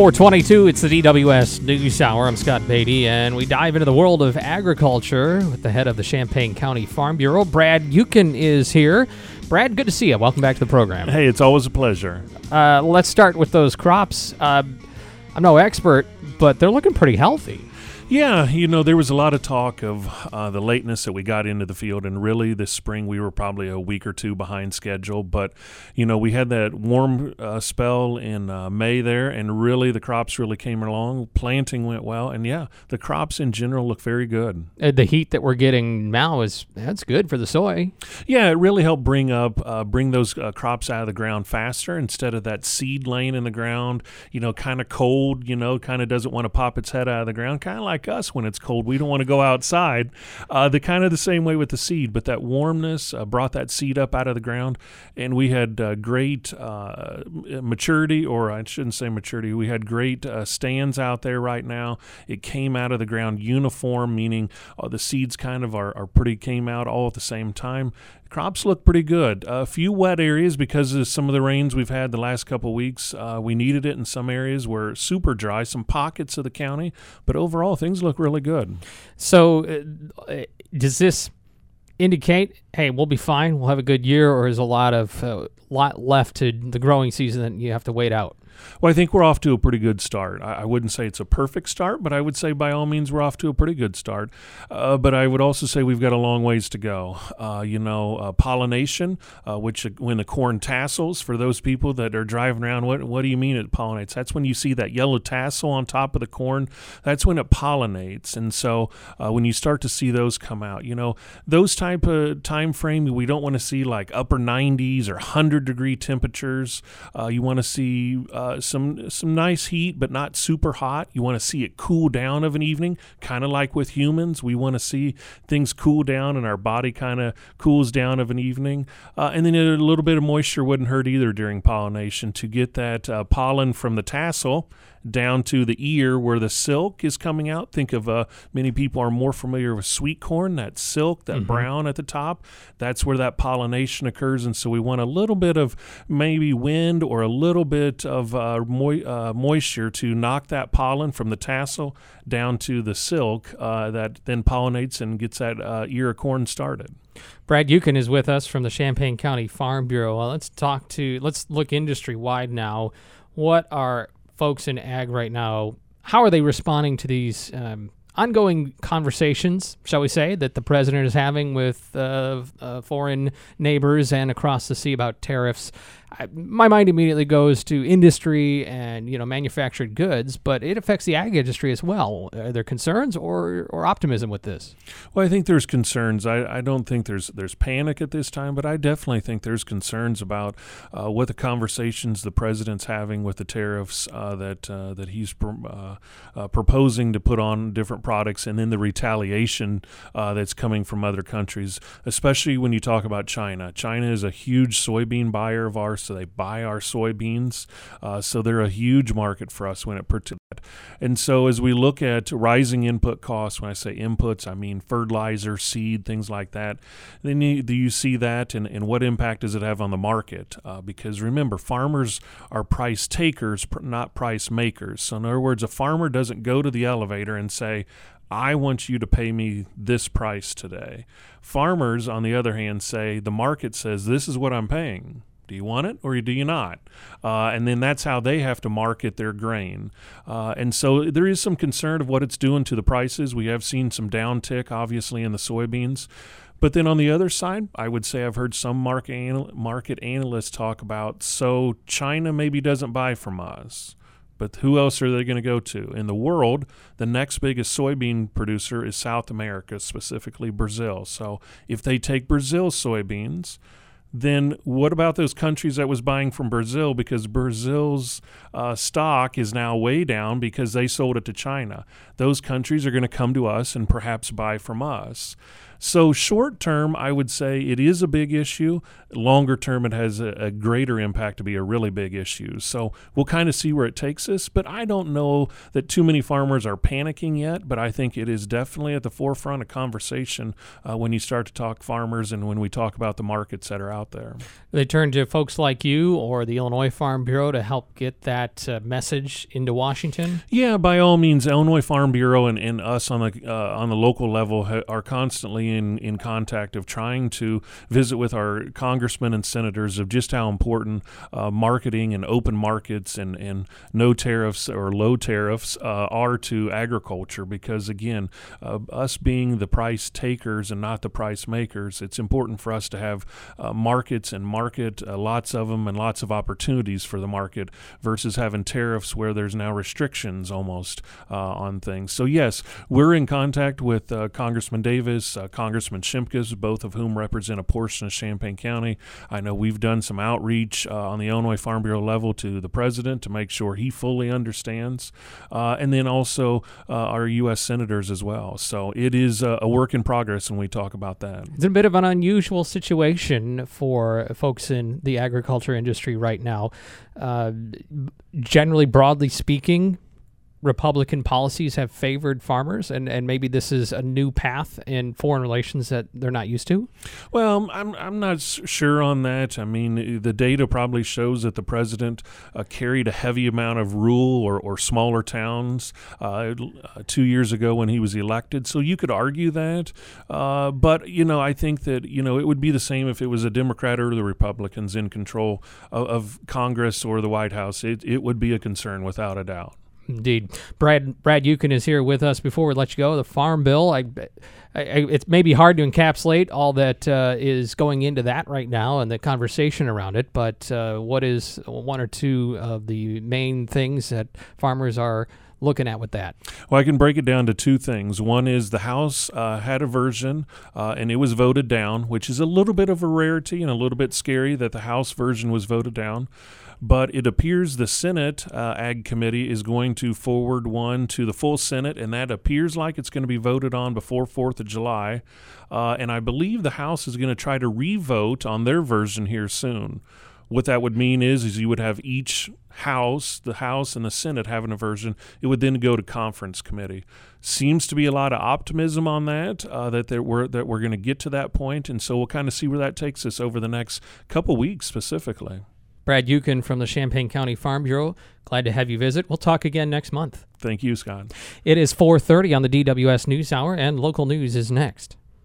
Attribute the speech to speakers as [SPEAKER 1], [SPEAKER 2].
[SPEAKER 1] 422, it's the DWS News Hour. I'm Scott Beatty, and we dive into the world of agriculture with the head of the Champaign County Farm Bureau. Brad Uken is here. Brad, good to see you. Welcome back to the program.
[SPEAKER 2] Hey, it's always a pleasure.
[SPEAKER 1] Uh, let's start with those crops. Uh, I'm no expert, but they're looking pretty healthy.
[SPEAKER 2] Yeah, you know, there was a lot of talk of uh, the lateness that we got into the field, and really this spring we were probably a week or two behind schedule. But, you know, we had that warm uh, spell in uh, May there, and really the crops really came along. Planting went well, and yeah, the crops in general look very good.
[SPEAKER 1] Uh, the heat that we're getting now is that's good for the soy.
[SPEAKER 2] Yeah, it really helped bring up uh, bring those uh, crops out of the ground faster instead of that seed laying in the ground. You know, kind of cold. You know, kind of doesn't want to pop its head out of the ground, kind of like like us when it's cold. We don't want to go outside. Uh, the kind of the same way with the seed, but that warmness uh, brought that seed up out of the ground, and we had uh, great uh, maturity, or I shouldn't say maturity. We had great uh, stands out there right now. It came out of the ground uniform, meaning uh, the seeds kind of are, are pretty came out all at the same time crops look pretty good. A few wet areas because of some of the rains we've had the last couple weeks. Uh, we needed it in some areas where super dry, some pockets of the county, but overall things look really good.
[SPEAKER 1] So, uh, does this indicate, hey, we'll be fine, we'll have a good year, or is a lot of uh, lot left to the growing season that you have to wait out?
[SPEAKER 2] Well, I think we're off to a pretty good start. I, wouldn't say it's a perfect start, but I would say by all means we're off to a pretty good start. Uh, but I would also say we've got a long ways to go. Uh, you know, uh, pollination, uh, which uh, when the corn tassels, for those people that are driving around, what, what do you mean it pollinates? That's when you see that yellow tassel on top of the corn. That's when it pollinates. And so uh, when you start to see those come out, you know, those type of time frame, we don't want to see like upper 90s or 100 degree temperatures. you want to see uh, some some nice heat, but not super hot. You want to see it cool down of an evening, kind of like with humans. We want to see things cool down, and our body kind of cools down of an evening. Uh, and then a little bit of moisture wouldn't hurt either during pollination to get that uh, pollen from the tassel down to the ear where the silk is coming out. Think of uh, many people are more familiar with sweet corn, that silk, that mm-hmm. brown at the top. That's where that pollination occurs. And so we want a little bit of maybe wind or a little bit of uh, mo- uh, moisture to knock that pollen from the tassel down to the silk uh, that then pollinates and gets that uh, ear of corn started.
[SPEAKER 1] Brad Uken is with us from the Champaign County Farm Bureau. Well, let's talk to, let's look industry wide now. What are folks in ag right now, how are they responding to these um, ongoing conversations, shall we say, that the president is having with uh, uh, foreign neighbors and across the sea about tariffs? I, my mind immediately goes to industry and you know manufactured goods, but it affects the ag industry as well. Are there concerns or or optimism with this?
[SPEAKER 2] Well, I think there's concerns. I, I don't think there's there's panic at this time, but I definitely think there's concerns about uh, what the conversations the president's having with the tariffs uh, that uh, that he's uh, uh, proposing to put on different products, and then the retaliation uh, that's coming from other countries, especially when you talk about China. China is a huge soybean buyer of ours so they buy our soybeans. Uh, so they're a huge market for us when it pertains. And so as we look at rising input costs, when I say inputs, I mean fertilizer, seed, things like that. Then you, do you see that, and, and what impact does it have on the market? Uh, because remember, farmers are price takers, not price makers. So in other words, a farmer doesn't go to the elevator and say, I want you to pay me this price today. Farmers, on the other hand, say the market says this is what I'm paying. Do you want it or do you not? Uh, and then that's how they have to market their grain. Uh, and so there is some concern of what it's doing to the prices. We have seen some downtick, obviously, in the soybeans. But then on the other side, I would say I've heard some market, anal- market analysts talk about so China maybe doesn't buy from us. But who else are they going to go to? In the world, the next biggest soybean producer is South America, specifically Brazil. So if they take Brazil's soybeans, then what about those countries that was buying from Brazil because Brazil's uh, stock is now way down because they sold it to China? Those countries are going to come to us and perhaps buy from us. So, short term, I would say it is a big issue. Longer term, it has a, a greater impact to be a really big issue. So, we'll kind of see where it takes us. But I don't know that too many farmers are panicking yet. But I think it is definitely at the forefront of conversation uh, when you start to talk farmers and when we talk about the markets that are out out there.
[SPEAKER 1] They turn to folks like you or the Illinois Farm Bureau to help get that uh, message into Washington.
[SPEAKER 2] Yeah, by all means, Illinois Farm Bureau and, and us on the uh, on the local level ha- are constantly in, in contact of trying to visit with our congressmen and senators of just how important uh, marketing and open markets and, and no tariffs or low tariffs uh, are to agriculture. Because again, uh, us being the price takers and not the price makers, it's important for us to have uh, markets and market uh, lots of them and lots of opportunities for the market versus having tariffs where there's now restrictions almost uh, on things. So yes, we're in contact with uh, Congressman Davis, uh, Congressman Shimkus, both of whom represent a portion of Champaign County. I know we've done some outreach uh, on the Illinois Farm Bureau level to the president to make sure he fully understands, and then also our U.S. senators as well. So it is a work in progress when we talk about that.
[SPEAKER 1] It's a bit of an unusual situation for folks in the agriculture industry right now. Uh, generally, broadly speaking, Republican policies have favored farmers, and, and maybe this is a new path in foreign relations that they're not used to?
[SPEAKER 2] Well, I'm, I'm not sure on that. I mean, the data probably shows that the president uh, carried a heavy amount of rural or, or smaller towns uh, two years ago when he was elected. So you could argue that. Uh, but, you know, I think that, you know, it would be the same if it was a Democrat or the Republicans in control of, of Congress or the White House. It, it would be a concern without a doubt.
[SPEAKER 1] Indeed, Brad Brad Uken is here with us. Before we let you go, the Farm Bill. I, I it's maybe hard to encapsulate all that uh, is going into that right now and the conversation around it. But uh, what is one or two of the main things that farmers are looking at with that?
[SPEAKER 2] Well, I can break it down to two things. One is the House uh, had a version, uh, and it was voted down, which is a little bit of a rarity and a little bit scary that the House version was voted down but it appears the Senate uh, Ag Committee is going to forward one to the full Senate, and that appears like it's going to be voted on before 4th of July. Uh, and I believe the House is going to try to revote on their version here soon. What that would mean is, is you would have each house, the House and the Senate having a version. It would then go to conference committee. Seems to be a lot of optimism on that, uh, that there, we're that we're going to get to that point, and so we'll kind of see where that takes us over the next couple weeks specifically.
[SPEAKER 1] Brad Uken from the Champaign County Farm Bureau. Glad to have you visit. We'll talk again next month.
[SPEAKER 2] Thank you, Scott.
[SPEAKER 1] It is 4:30 on the DWS News Hour, and local news is next.